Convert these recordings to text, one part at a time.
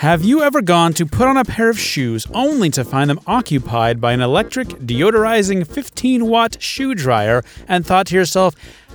Have you ever gone to put on a pair of shoes only to find them occupied by an electric deodorizing 15 watt shoe dryer and thought to yourself,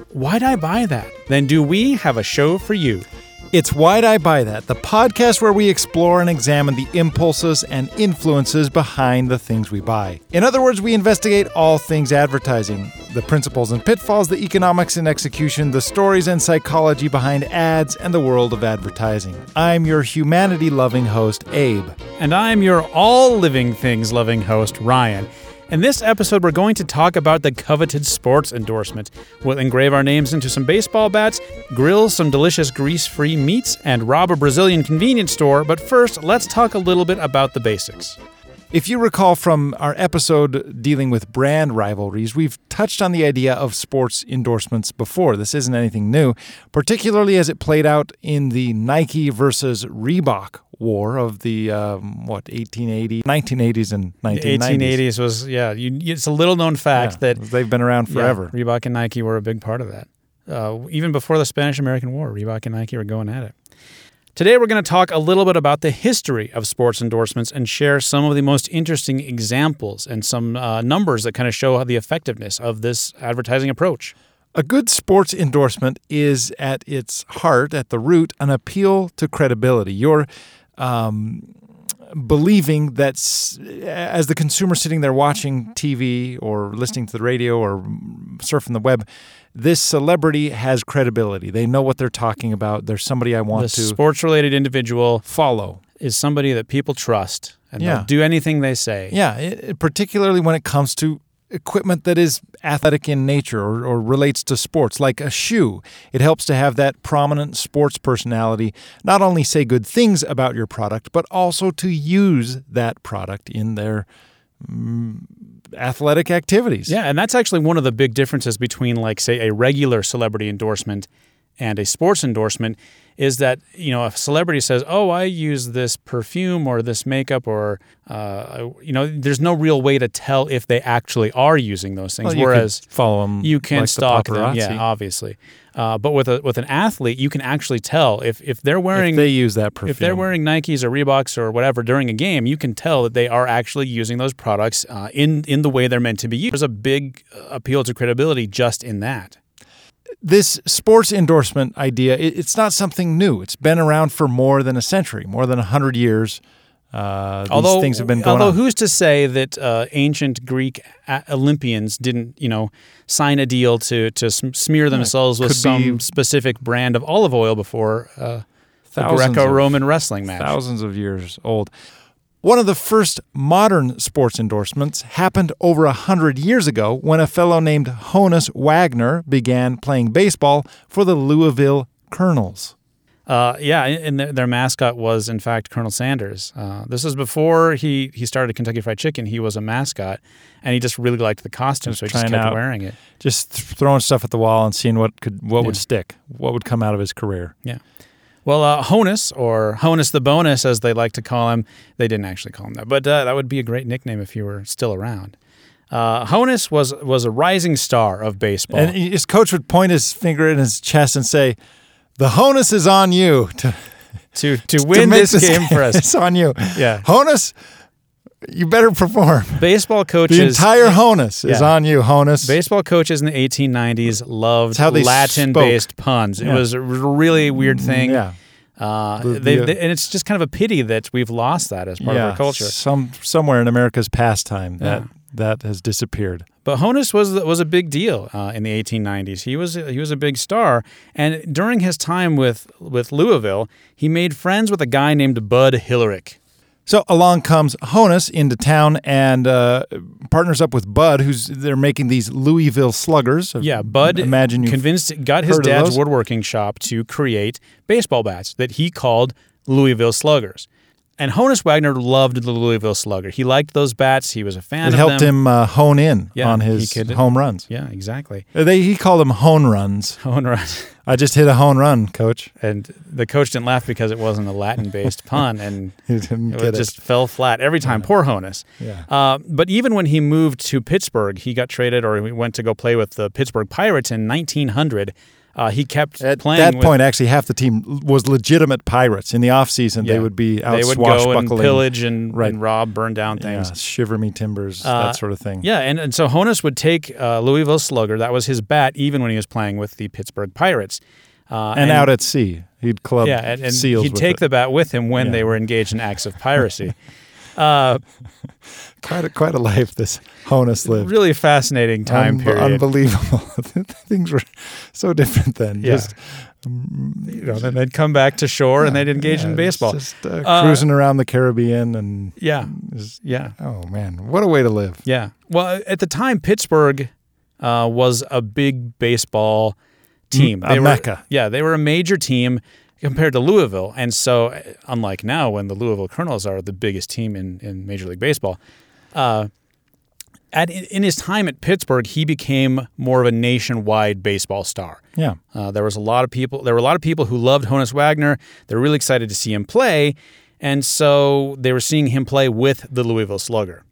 why'd I buy that? Then do we have a show for you? It's Why'd I Buy That, the podcast where we explore and examine the impulses and influences behind the things we buy. In other words, we investigate all things advertising the principles and pitfalls, the economics and execution, the stories and psychology behind ads, and the world of advertising. I'm your humanity loving host, Abe. And I'm your all living things loving host, Ryan. In this episode, we're going to talk about the coveted sports endorsement. We'll engrave our names into some baseball bats, grill some delicious grease free meats, and rob a Brazilian convenience store. But first, let's talk a little bit about the basics. If you recall from our episode dealing with brand rivalries, we've touched on the idea of sports endorsements before. This isn't anything new, particularly as it played out in the Nike versus Reebok war of the um, what 1880 1980s and 1990s. 1880s was yeah. You, it's a little known fact Yeah, that they've been around forever. Yeah, Reebok and Nike were a big part of that. Uh, even before the Spanish American War, Reebok and Nike were going at it. Today, we're going to talk a little bit about the history of sports endorsements and share some of the most interesting examples and some uh, numbers that kind of show the effectiveness of this advertising approach. A good sports endorsement is at its heart, at the root, an appeal to credibility. You're um, believing that as the consumer sitting there watching TV or listening to the radio or surfing the web, this celebrity has credibility. They know what they're talking about. There's somebody I want the to sports related individual follow. is somebody that people trust and Yeah. they'll do anything they say. Yeah, it, particularly when it comes to equipment that is athletic in nature or, or relates to sports, like a shoe. It helps to have that prominent sports personality not only say good things about your product, but also to use that product in their mm, athletic activities. Yeah, and that's actually one of the big differences between, like, say, a regular celebrity endorsement and a sports endorsement is that you know a celebrity says, "Oh, I use this perfume or this makeup," or uh, you know, there's no real way to tell if they actually are using those things. Well, Whereas follow them, you can like the stalk them, yeah, obviously. Uh, but with a with an athlete, you can actually tell if if they're wearing if they use that perfume. if they're wearing Nikes or Reeboks or whatever during a game, you can tell that they are actually using those products uh, in in the way they're meant to be used. There's a big uh, appeal to credibility just in that. This sports endorsement idea, it, it's not something new. It's been around for more than a century, more than 100 years. Uh, these although things have been going although on. who's to say that uh, ancient Greek Olympians didn't you know sign a deal to to smear themselves with some specific brand of olive oil before uh, a Greco-Roman wrestling match? thousands of years old. One of the first modern sports endorsements happened over a hundred years ago when a fellow named Honus Wagner began playing baseball for the Louisville Colonels. Uh, yeah, and their, their mascot was in fact Colonel Sanders. Uh, this was before he he started Kentucky Fried Chicken. He was a mascot, and he just really liked the costume, so he just kept out. wearing it. Just th- throwing stuff at the wall and seeing what could what would stick, what would come out of his career. Yeah. Well, uh, Honus or Honus the Bonus, as they like to call him, they didn't actually call him that, but uh, that would be a great nickname if he were still around. Uh, Honus was was a rising star of baseball. And his coach would point his finger in his chest and say, "The Honus is on you to, to to to win make this, game for us, It's on you, Yeah. Honus, you better perform. baseball coaches. The entire Honus is on you, Honus. Baseball coaches in the 1890s loved how they Latin-based puns. It Yeah. Mm, was a really weird thing. Yeah. Uh, The- they, they- and it's just kind of a pity that we've lost that as part yeah, of our culture. Some somewhere in America's pastime that Yeah. that has disappeared. But Honus was was a big deal uh, in the 1890s. He was he was a big star, and during his time with with Louisville, he made friends with a guy named Bud Hillerich. So along comes Honus into town and uh, partners up with Bud, who's they're making these Louisville Sluggers. Yeah, Bud Imagine you convinced got his dad's woodworking shop to create baseball bats that he called Louisville Sluggers. And Honus Wagner loved the Louisville Slugger. He liked those bats. He was a fan It helped them. him uh, hone in Yeah, on his home runs. Yeah, exactly. Uh, They he called them hone runs. Hone run. I just hit a hone run, coach. And the coach didn't laugh because it wasn't a Latin-based pun, and He didn't it get just fell flat every time. Poor Honus. Yeah. Uh, but even when he moved to Pittsburgh, he got traded or he went to go play with the Pittsburgh Pirates in 1900. Uh, he kept At playing. that with- point, actually, half the team was legitimate pirates. In the off season, Yeah. they would be out they would go and pillage and, Right. and rob, burn down yeah, things. shiver me timbers, Uh, that sort of thing. Yeah, and, and so Honus would take uh, Louisville Slugger. That was his bat, even when he was playing with the Pittsburgh Pirates. Uh, and, out at sea, he'd club yeah, and, and he'd take it. the bat with him when Yeah. they were engaged in acts of piracy. uh, quite a quite a life this Honus lived. really fascinating time Unbe- period. Unbelievable. Things were so different then. Yeah. Just you know, then they'd come back to shore and they'd engage yeah, in baseball. Just uh, Uh, cruising around the Caribbean and yeah, just, yeah, oh man, what a way to live. yeah. Well, at the time, Pittsburgh uh, was a big baseball team. Mm, a were, mecca. Yeah, they were a major team compared to Louisville, and so uh, unlike now, when the Louisville Colonels are the biggest team in, in Major League Baseball, uh, at in his time at Pittsburgh, he became more of a nationwide baseball star. Yeah. Uh, there was a lot of people. There were a lot of people who loved Honus Wagner. They're really excited to see him play, and so they were seeing him play with the Louisville Slugger.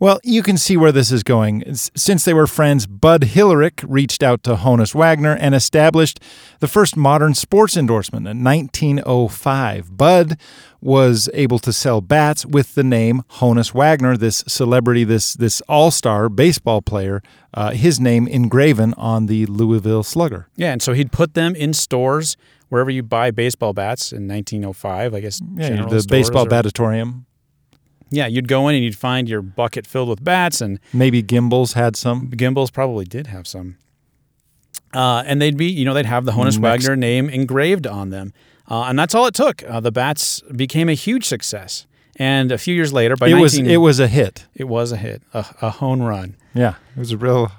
Well, you can see where this is going. Since they were friends, Bud Hillerich reached out to Honus Wagner and established the first modern sports endorsement in 1905. Bud was able to sell bats with the name Honus Wagner, this celebrity, this this all-star baseball player, uh, his name engraven on the Louisville Slugger. Yeah, and so he'd put them in stores wherever you buy baseball bats in 1905. I guess Yeah, the baseball or- batatorium. Yeah, you'd go in and you'd find your bucket filled with bats, and Maybe Gimbels had some. Gimbels probably did have some. Uh, and they'd be, you know, they'd have the Honus Next- Wagner name engraved on them. Uh, and that's all it took. Uh, the bats became a huge success. And a few years later, by It was it was a hit. it was a hit, a, a home run. Yeah, it was a real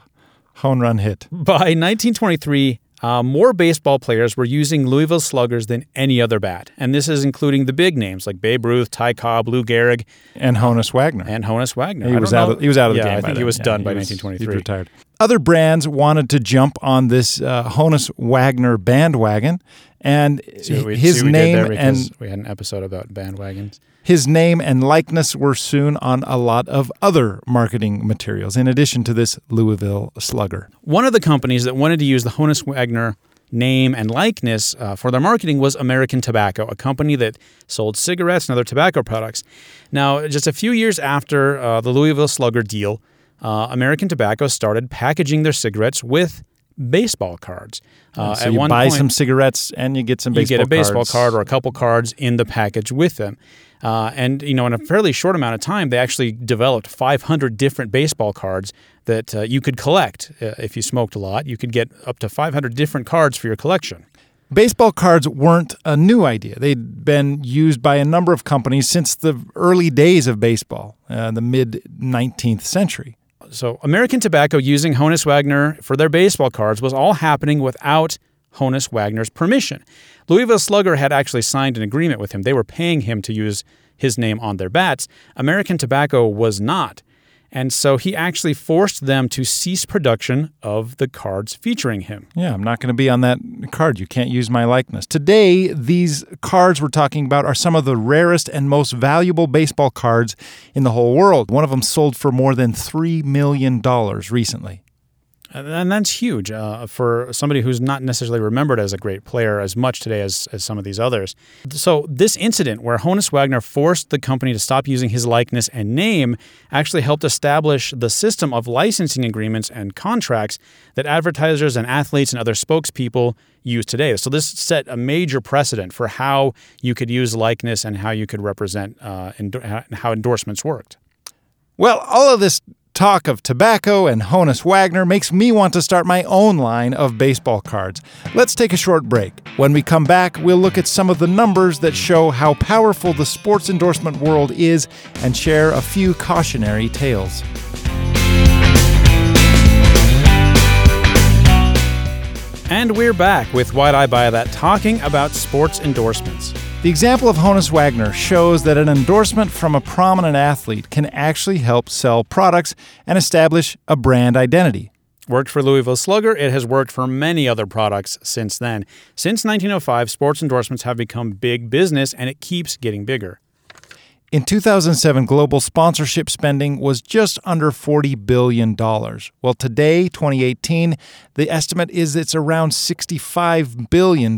home run hit. By 1923, uh, more baseball players were using Louisville Sluggers than any other bat. And this is including the big names like Babe Ruth, Ty Cobb, Lou Gehrig, And Honus Wagner. and Honus Wagner. He I was don't out. know- Of, he was out of the yeah, game. I by think he was Yeah, done by he was- he'd 1923. retired. Other brands wanted to jump on this uh, Honus Wagner bandwagon, and we- his see what did name and we had an episode about bandwagons. his name and likeness were soon on a lot of other marketing materials. In addition to this Louisville Slugger, One of the companies that wanted to use the Honus Wagner name and likeness uh, for their marketing was American Tobacco, a company that sold cigarettes and other tobacco products. Now, just a few years after uh, the Louisville Slugger deal, uh, American Tobacco started packaging their cigarettes with baseball cards. Uh, so you one buy point, some cigarettes and you get some you baseball get a baseball cards. card or a couple cards in the package with them. Uh, and you know, in a fairly short amount of time, they actually developed 500 different baseball cards that uh, you could collect uh, if you smoked a lot. You could get up to 500 different cards for your collection. Baseball cards weren't a new idea. They'd been used by a number of companies since the early days of baseball, uh, the mid 19th century. So, American Tobacco using Honus Wagner for their baseball cards was all happening without Honus Wagner's permission. Louisville Slugger had actually signed an agreement with him. They were paying him to use his name on their bats. American Tobacco was not. And so he actually forced them to cease production of the cards featuring him. Yeah, I'm not going to be on that card. You can't use my likeness. Today, these cards we're talking about are some of the rarest and most valuable baseball cards in the whole world. One of them sold for more than $3 million recently. And that's huge uh, for somebody who's not necessarily remembered as a great player as much today as, as some of these others. So, this incident where Honus Wagner forced the company to stop using his likeness and name actually helped establish the system of licensing agreements and contracts that advertisers and athletes and other spokespeople use today. So, this set a major precedent for how you could use likeness and how you could represent uh, endo- how endorsements worked. Well, all of this talk of tobacco and Honus Wagner makes me want to start my own line of baseball cards. Let's take a short break. When we come back, we'll look at some of the numbers that show how powerful the sports endorsement world is and share a few cautionary tales. And we're back with Why'd I Buy That, talking about sports endorsements. The example of Honus Wagner shows that an endorsement from a prominent athlete can actually help sell products and establish a brand identity. Worked for Louisville Slugger, it has worked for many other products since then. Since 1905, sports endorsements have become big business and it keeps getting bigger. In 2007, global sponsorship spending was just under $40 billion. Well, today, 2018, the estimate is it's around $65 billion.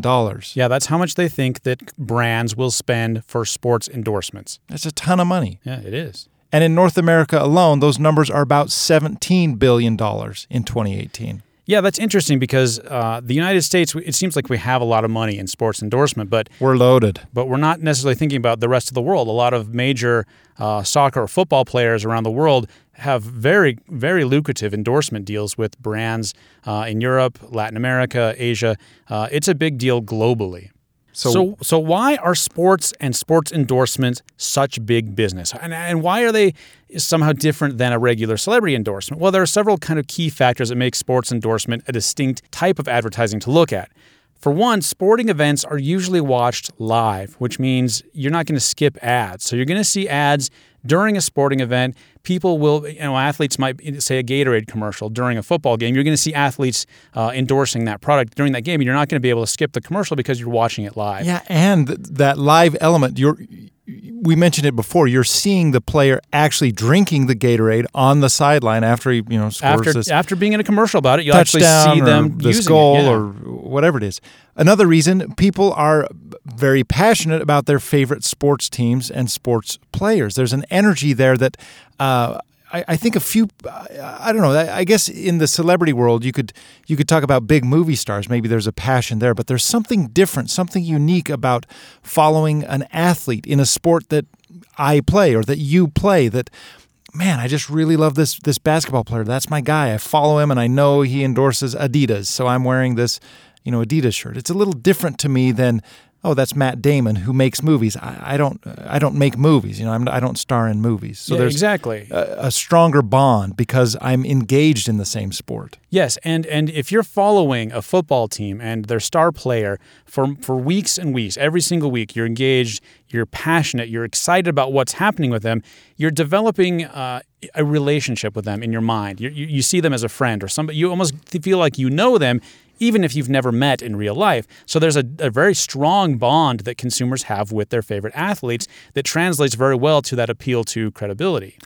Yeah, that's how much they think that brands will spend for sports endorsements. That's a ton of money. Yeah, it is. And in North America alone, those numbers are about $17 billion in 2018. Yeah, that's interesting because uh, the United States, it seems like we have a lot of money in sports endorsement, but We're loaded. but we're not necessarily thinking about the rest of the world. A lot of major uh, soccer or football players around the world have very, very lucrative endorsement deals with brands uh, in Europe, Latin America, Asia. Uh, it's a big deal globally. So- so, so why are sports and sports endorsements such big business, and, and why are they somehow different than a regular celebrity endorsement? Well, there are several kind of key factors that make sports endorsement a distinct type of advertising to look at. For one, sporting events are usually watched live, which means you're not going to skip ads. So you're going to see ads during a sporting event. People will, you know, athletes might say a Gatorade commercial during a football game. You're going to see athletes uh, endorsing that product during that game, and you're not going to be able to skip the commercial because you're watching it live. Yeah, and that live element, you're we mentioned it before. You're seeing the player actually drinking the Gatorade on the sideline after he, you know, scores After this after being in a commercial about it, you'll actually see them this using goal it. Yeah. or whatever it is. Another reason people are very passionate about their favorite sports teams and sports players. There's an energy there that uh, I, I think a few. I don't know. I, I guess in the celebrity world, you could you could talk about big movie stars. Maybe there's a passion there, but there's something different, something unique about following an athlete in a sport that I play or that you play. That man, I just really love this this basketball player. That's my guy. I follow him and I know he endorses Adidas, so I'm wearing this, you know, Adidas shirt. It's a little different to me than oh, that's Matt Damon who makes movies. I, I don't I don't make movies. You know, I'm, I don't star in movies. So Yeah, there's exactly. a, a stronger bond because I'm engaged in the same sport. Yes, and and if you're following a football team and their star player for for weeks and weeks, every single week, you're engaged, you're passionate, you're excited about what's happening with them. You're developing uh, a relationship with them in your mind. You, you you see them as a friend or somebody. You almost feel like you know them. Even if you've never met in real life. So, there's a, a very strong bond that consumers have with their favorite athletes that translates very well to that appeal to credibility.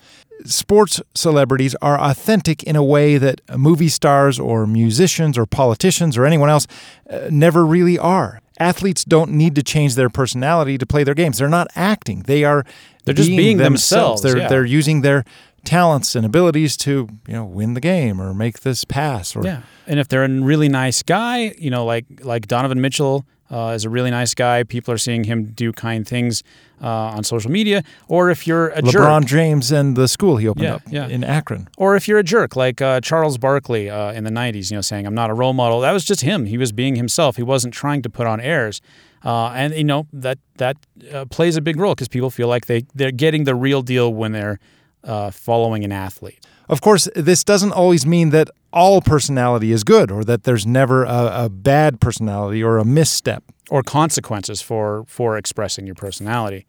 sports celebrities are authentic in a way that movie stars or musicians or politicians or anyone else uh, never really are. Athletes don't need to change their personality to play their games. They're not acting. They are They're just being themselves, They're yeah. they're using their talents and abilities to, you know, win the game or make this pass or Yeah, and if they're a really nice guy, you know, like like Donovan Mitchell uh, is a really nice guy. People are seeing him do kind things uh, on social media. Or if you're a jerk, LeBron James and the school he opened Yeah, up yeah. in Akron. or if you're a jerk like uh, Charles Barkley uh, in the '90s, you know, saying I'm not a role model. That was just him. He was being himself. He wasn't trying to put on airs. Uh, and you know that that uh, plays a big role because people feel like they they're getting the real deal when they're uh, following an athlete. Of course, this doesn't always mean that all personality is good or that there's never a, a bad personality or a misstep. or consequences for for expressing your personality.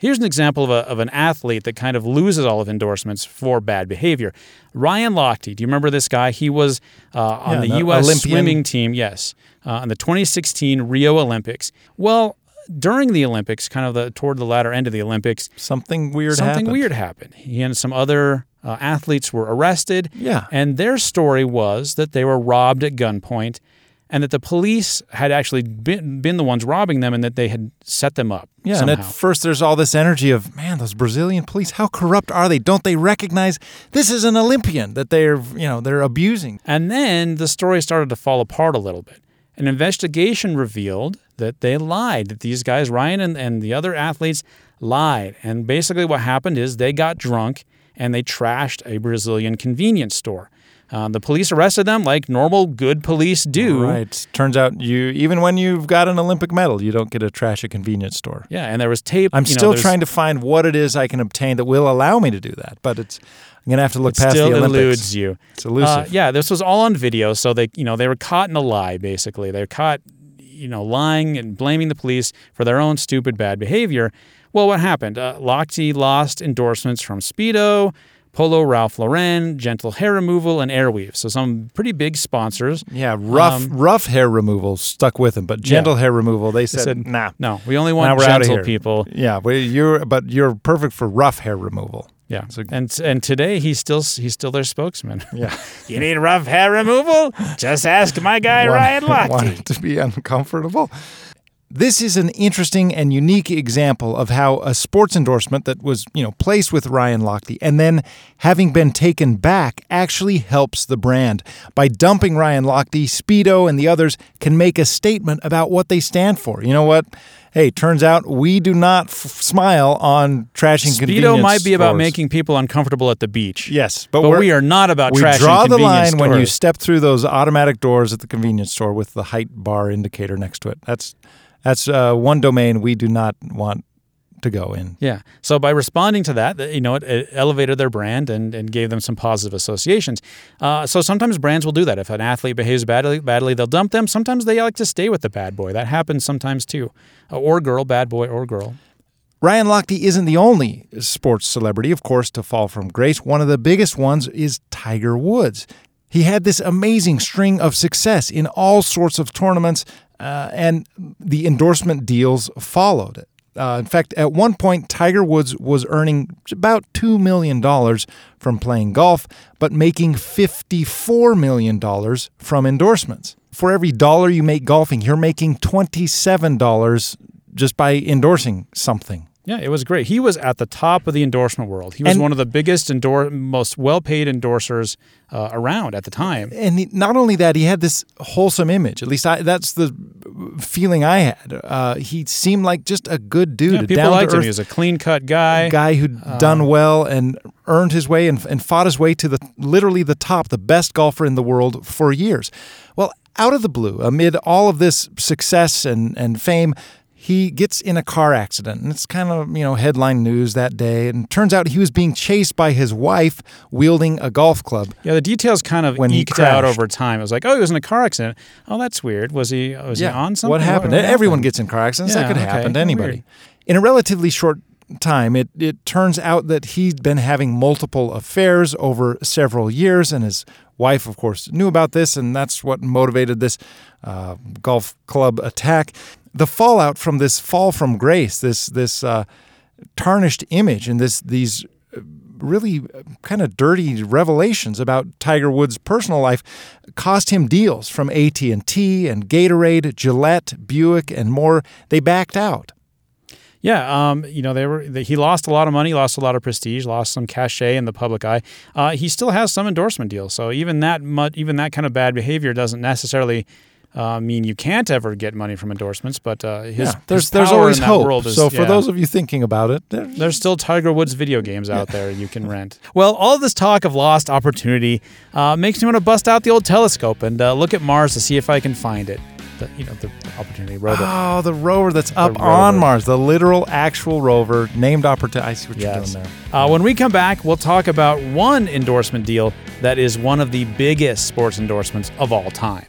Here's an example of, a, of an athlete that kind of loses all of endorsements for bad behavior. Ryan Lochte, do you remember this guy? He was uh, on Yeah, the the U.S. Olympian. swimming team, yes, uh, on the 2016 Rio Olympics. Well, during the Olympics, kind of the toward the latter end of the Olympics, Something weird happened. something happened. weird happened. He and some other uh, athletes were arrested. Yeah. And their story was that they were robbed at gunpoint and that the police had actually been, been the ones robbing them and that they had set them up. Yeah, somehow. and at first there's all this energy of, man, those Brazilian police, how corrupt are they? Don't they recognize this is an Olympian that they're, you know, they're abusing? And then the story started to fall apart a little bit. An investigation revealed that they lied, that these guys, Ryan and, and the other athletes, lied. And basically, what happened is they got drunk and they trashed a Brazilian convenience store. Uh, the police arrested them like normal good police do. Right. Turns out you even when you've got an Olympic medal, you don't get to trash a convenience store. Yeah, and there was tape. I'm you know, still there's- trying to find what it is I can obtain that will allow me to do that, but it's I'm gonna have to look past still the Olympics. eludes you. It's elusive. Uh, yeah, this was all on video, so they, you know, they were caught in a lie. Basically, they were caught, you know, lying and blaming the police for their own stupid bad behavior. Well, what happened? Uh, Lochte lost endorsements from Speedo, Polo Ralph Lauren, Gentle Hair Removal, and Airweave. So some pretty big sponsors. Yeah, rough Um, rough hair removal stuck with him, but gentle hair removal they said, said, nah. No, we only want we're gentle people. Yeah, well, you're but you're perfect for rough hair removal. Yeah, So- and and today he's still he's still their spokesman. Yeah. you need rough hair removal? Just ask my guy Ryan Want Lochte. it to be uncomfortable. This is an interesting and unique example of how a sports endorsement that was, you know, placed with Ryan Lochte and then having been taken back actually helps the brand. By dumping Ryan Lochte, Speedo and the others can make a statement about what they stand for. You know what? Hey, turns out we do not f- smile on trashing convenience. Speedo convenience might be about stores. making people uncomfortable at the beach. Yes, but, but we're, not about trashing. we trashing draw the line when you step through those automatic doors at the convenience store with the height bar indicator next to it. That's that's uh, one domain we do not want to go in. Yeah. So by responding to that, you know, it, it elevated their brand and, and gave them some positive associations. Uh, so sometimes brands will do that. If an athlete behaves badly, badly, they'll dump them. Sometimes they like to stay with the bad boy. That happens sometimes too, uh, or girl, bad boy, or girl. Ryan Lochte isn't the only sports celebrity, of course, to fall from grace. One of the biggest ones is Tiger Woods. He had this amazing string of success in all sorts of tournaments, uh, and the endorsement deals followed. Uh, in fact, at one point, Tiger Woods was earning about $2 million from playing golf, but making $54 million from endorsements. For every dollar you make golfing, you're making $27 just by endorsing something. Yeah, it was great. He was at the top of the endorsement world. He was And- one of the biggest, endor- most well-paid endorsers uh, around at the time. and he, not only that, he had this wholesome image. At least I, that's the feeling I had. Uh, he seemed like just a good dude, Yeah, people liked him. He was a clean-cut guy. guy who'd Uh, done well and earned his way and, and fought his way to the literally the top, the best golfer in the world for years. Well, out of the blue, amid all of this success and, and fame, he gets in a car accident, and it's kind of you know headline news that day. And it turns out he was being chased by his wife wielding a golf club. Yeah, the details kind of When he eked out over time. It was like, oh, he was in a car accident. Oh, that's weird. Was he? Was he on something? What happened? Everyone gets in car accidents. Yeah, that could okay. happen to anybody. Weird. In a relatively short time, it, it turns out that he'd been having multiple affairs over several years, and his wife, of course, knew about this, and that's what motivated this uh, golf club attack. The fallout from this fall from grace, this this uh, tarnished image, and this these uh, really kind of dirty revelations about Tiger Woods' personal life cost him deals from AT&T and Gatorade, Gillette, Buick and more. They backed out. Yeah, um, you know, they were. They, he lost a lot of money, lost a lot of prestige, lost some cachet in the public eye. Uh, he still has some endorsement deals, so even that, mu- even that kind of bad behavior doesn't necessarily uh, mean you can't ever get money from endorsements. But uh, his, Yeah, there's his there's always hope. Is, so for yeah. those of you thinking about it, there- There's still Tiger Woods video games out there you can rent. Well, all this talk of lost opportunity uh, makes me want to bust out the old telescope and uh, look at Mars to see if I can find it. The, you know, the opportunity rover. oh, the rover that's up rover. on Mars, the literal actual rover named opportunity. I see what Yes. you're doing there. Uh, when we come back, we'll talk about one endorsement deal that is one of the biggest sports endorsements of all time.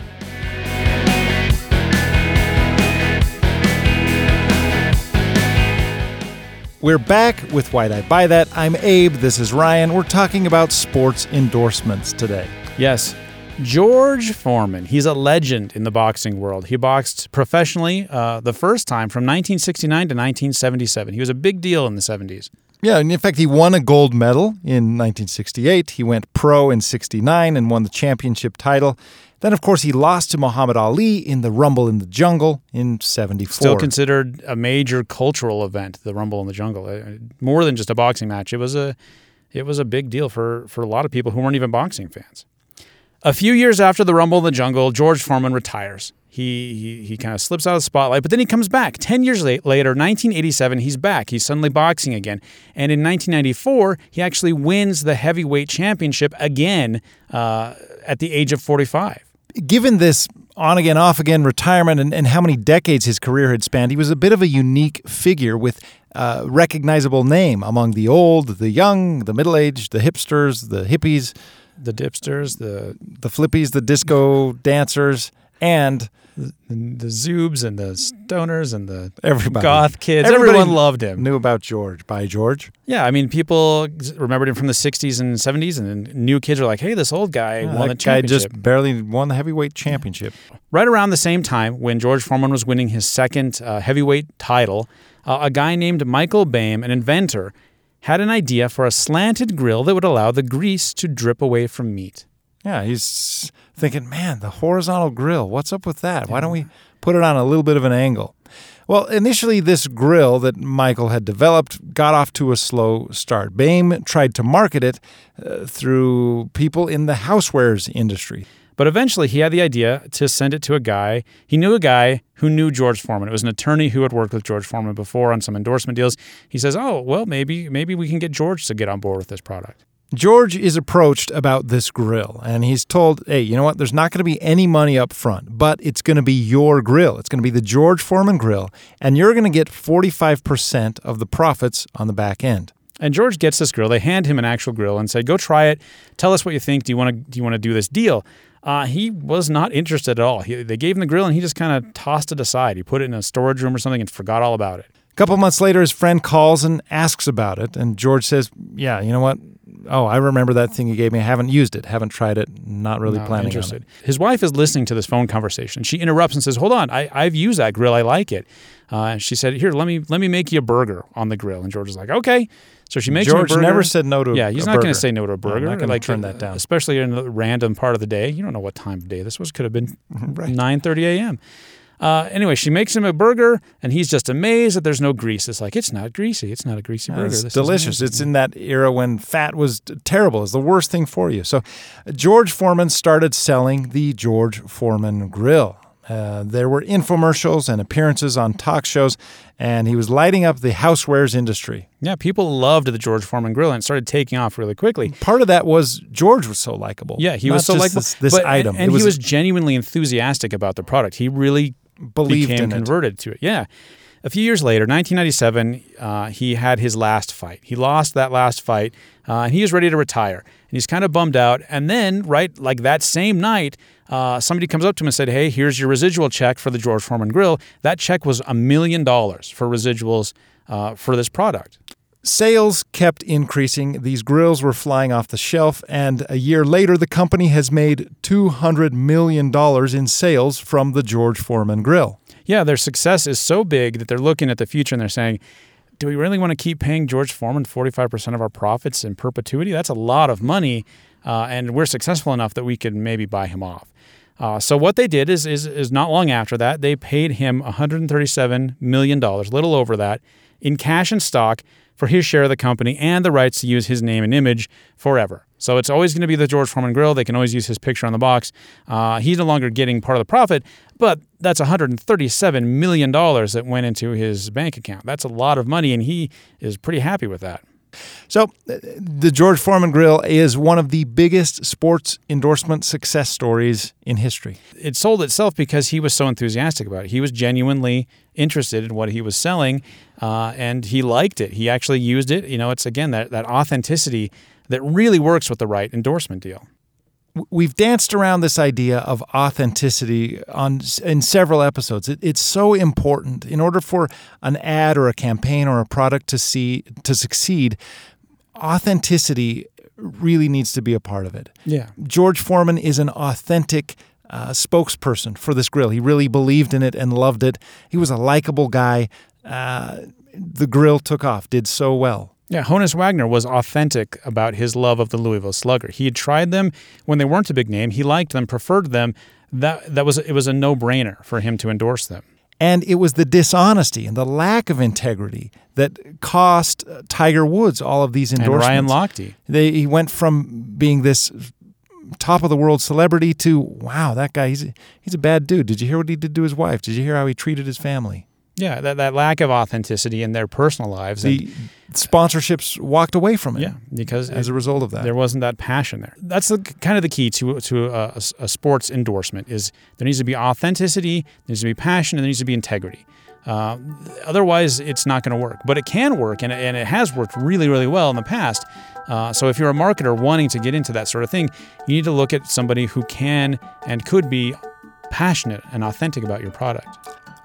We're back with Why'd I Buy That? I'm Abe. This is Ryan. We're talking about sports endorsements today. Yes, George Foreman. He's a legend in the boxing world. He boxed professionally uh, the first time from 1969 to 1977. He was a big deal in the 70s. Yeah, and in fact, he won a gold medal in 1968. He went pro in 69 and won the championship title. Then, of course, he lost to Muhammad Ali in the Rumble in the Jungle in 74. Still considered a major cultural event, the Rumble in the Jungle. Uh, More than just a boxing match. It was a it was a big deal for for a lot of people who weren't even boxing fans. A few years after the Rumble in the Jungle, George Foreman retires. He he, he kind of slips out of the spotlight, but then he comes back. Ten years late, later, 1987, he's back. He's suddenly boxing again, and in 1994, he actually wins the heavyweight championship again uh, at the age of 45. Given this on again, off again retirement and, and how many decades his career had spanned, he was a bit of a unique figure with a recognizable name among the old, the young, the middle aged, the hipsters, the hippies, The dipsters, the the flippies, the disco dancers, and The, the Zoobs and the Stoners and the Everybody. goth kids, Everybody everyone loved him. Knew about George. By George. Yeah, I mean, people remembered him from the '60s and '70s, and then new kids are like, "Hey, this old guy Yeah, won the that guy championship." just barely won the heavyweight championship. right around the same time when George Foreman was winning his second uh, heavyweight title, uh, a guy named Michael Boehm, an inventor, had an idea for a slanted grill that would allow the grease to drip away from meat. Yeah, he's thinking, man, the horizontal grill, what's up with that? Why don't we put it on a little bit of an angle? Well, initially, this grill that Michael had developed got off to a slow start. Boehm tried to market it uh, through people in the housewares industry. But eventually, he had the idea to send it to a guy. He knew a guy who knew George Foreman. It was an attorney who had worked with George Foreman before on some endorsement deals. He says, "Oh, well, maybe maybe we can get George to get on board with this product." George is approached about this grill and he's told, hey, you know what? There's not going to be any money up front, but it's going to be your grill. It's going to be the George Foreman grill, and you're going to get 45% of the profits on the back end. And George gets this grill. They hand him an actual grill and say, "Go try it. Tell us what you think. Do you want to do you want to do this deal?" Uh, he was not interested at all. He, they gave him the grill and he just kind of tossed it aside. He put it in a storage room or something and forgot all about it. A couple months later, his friend calls and asks about it, and George says, yeah, you know what? Oh, I remember that thing you gave me. I haven't used it, haven't tried it, not really Not planning interested. on it. His wife is listening to this phone conversation. She interrupts and says, "Hold on, I, I've used that grill. I like it." Uh, and she said, "Here, let me let me make you a burger on the grill." And George is like, "Okay." So she makes him a George never said no to a burger. Yeah, he's not going to say no to a burger. not gonna like turn that down. especially in a random part of the day. You don't know what time of day this was. Could have been Right. nine thirty a.m. Uh, anyway, she makes him a burger, and he's just amazed that there's no grease. It's like it's not greasy. It's not a greasy burger. It's delicious. It's in that era when fat was terrible. It's the worst thing for you. So, George Foreman started selling the George Foreman grill. Uh, there were infomercials and appearances on talk shows, and he was lighting up the housewares industry. yeah. People loved the George Foreman grill, and it started taking off really quickly. Part of that was George was so likable. Yeah, he Not was so like this, this but, item. and it was, he was genuinely enthusiastic about the product. He really believed became in it. converted to it. Yeah. A few years later, 1997, uh, he had his last fight. He lost that last fight, uh, and he was ready to retire. And he's kind of bummed out. And then, right, like that same night, uh, somebody comes up to him and said, "Hey, here's your residual check for the George Foreman Grill." That check was a million dollars for residuals uh, for this product. Sales kept increasing. These grills were flying off the shelf, and a year later, the company has made $200 million in sales from the George Foreman grill. Yeah, their success is so big that they're looking at the future and they're saying, do we really want to keep paying George Foreman 45% of our profits in perpetuity? That's a lot of money, uh, and we're successful enough that we could maybe buy him off. Uh, so what they did is, is is not long after that they paid him 137 million dollars, little over that, in cash and stock for his share of the company and the rights to use his name and image forever. So it's always going to be the George Foreman Grill. They can always use his picture on the box. Uh, he's no longer getting part of the profit, but that's 137 million dollars that went into his bank account. That's a lot of money, and he is pretty happy with that. So, uh, the George Foreman grill is one of the biggest sports endorsement success stories in history. it sold itself because he was so enthusiastic about it. He was genuinely interested in what he was selling, uh, and he liked it. He actually used it. You know, it's again that that authenticity that really works with the right endorsement deal. We've danced around this idea of authenticity on in several episodes. It, it's so important in order for an ad or a campaign or a product to see to succeed. Authenticity really needs to be a part of it. Yeah. George Foreman is an authentic uh, spokesperson for this grill. He really believed in it and loved it. He was a likable guy. Uh, the grill took off, did so well. Yeah, Honus Wagner was authentic about his love of the Louisville Slugger. He had tried them when they weren't a big name. He liked them, preferred them. That that was it was a no-brainer for him to endorse them. And it was the dishonesty and the lack of integrity that cost uh, Tiger Woods all of these And endorsements. Ryan Lochte. They, he went from being this top of the world celebrity to wow, that guy he's he's a bad dude. Did you hear what he did to his wife? Did you hear how he treated his family? Yeah, that, that lack of authenticity in their personal lives. and- sponsorships walked away from it yeah, because as a result of that. there wasn't that passion there. That's the, kind of the key to to a, a- a sports endorsement is there needs to be authenticity, there needs to be passion, and there needs to be integrity. Uh, otherwise, it's not going to work. But it can work, and, and it has worked really, really well in the past. Uh, so if you're a marketer wanting to get into that sort of thing, you need to look at somebody who can and could be passionate and authentic about your product.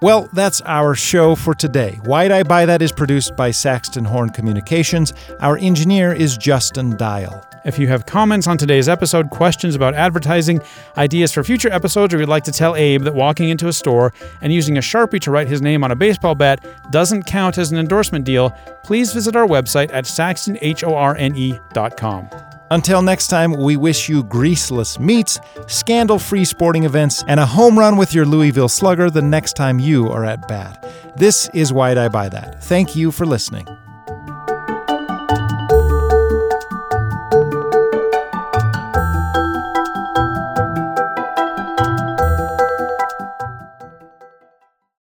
Well, that's our show for today. Why'd I Buy That is produced by Saxton Horn Communications. Our engineer is Justin Dial. If you have comments on today's episode, questions about advertising, ideas for future episodes, or you'd like to tell Abe that walking into a store and using a Sharpie to write his name on a baseball bat doesn't count as an endorsement deal, please visit our website at saxtonhorne.com. Until next time, we wish you greaseless meats, scandal free sporting events, and a home run with your Louisville slugger the next time you are at bat. This is Why'd I Buy That. Thank you for listening.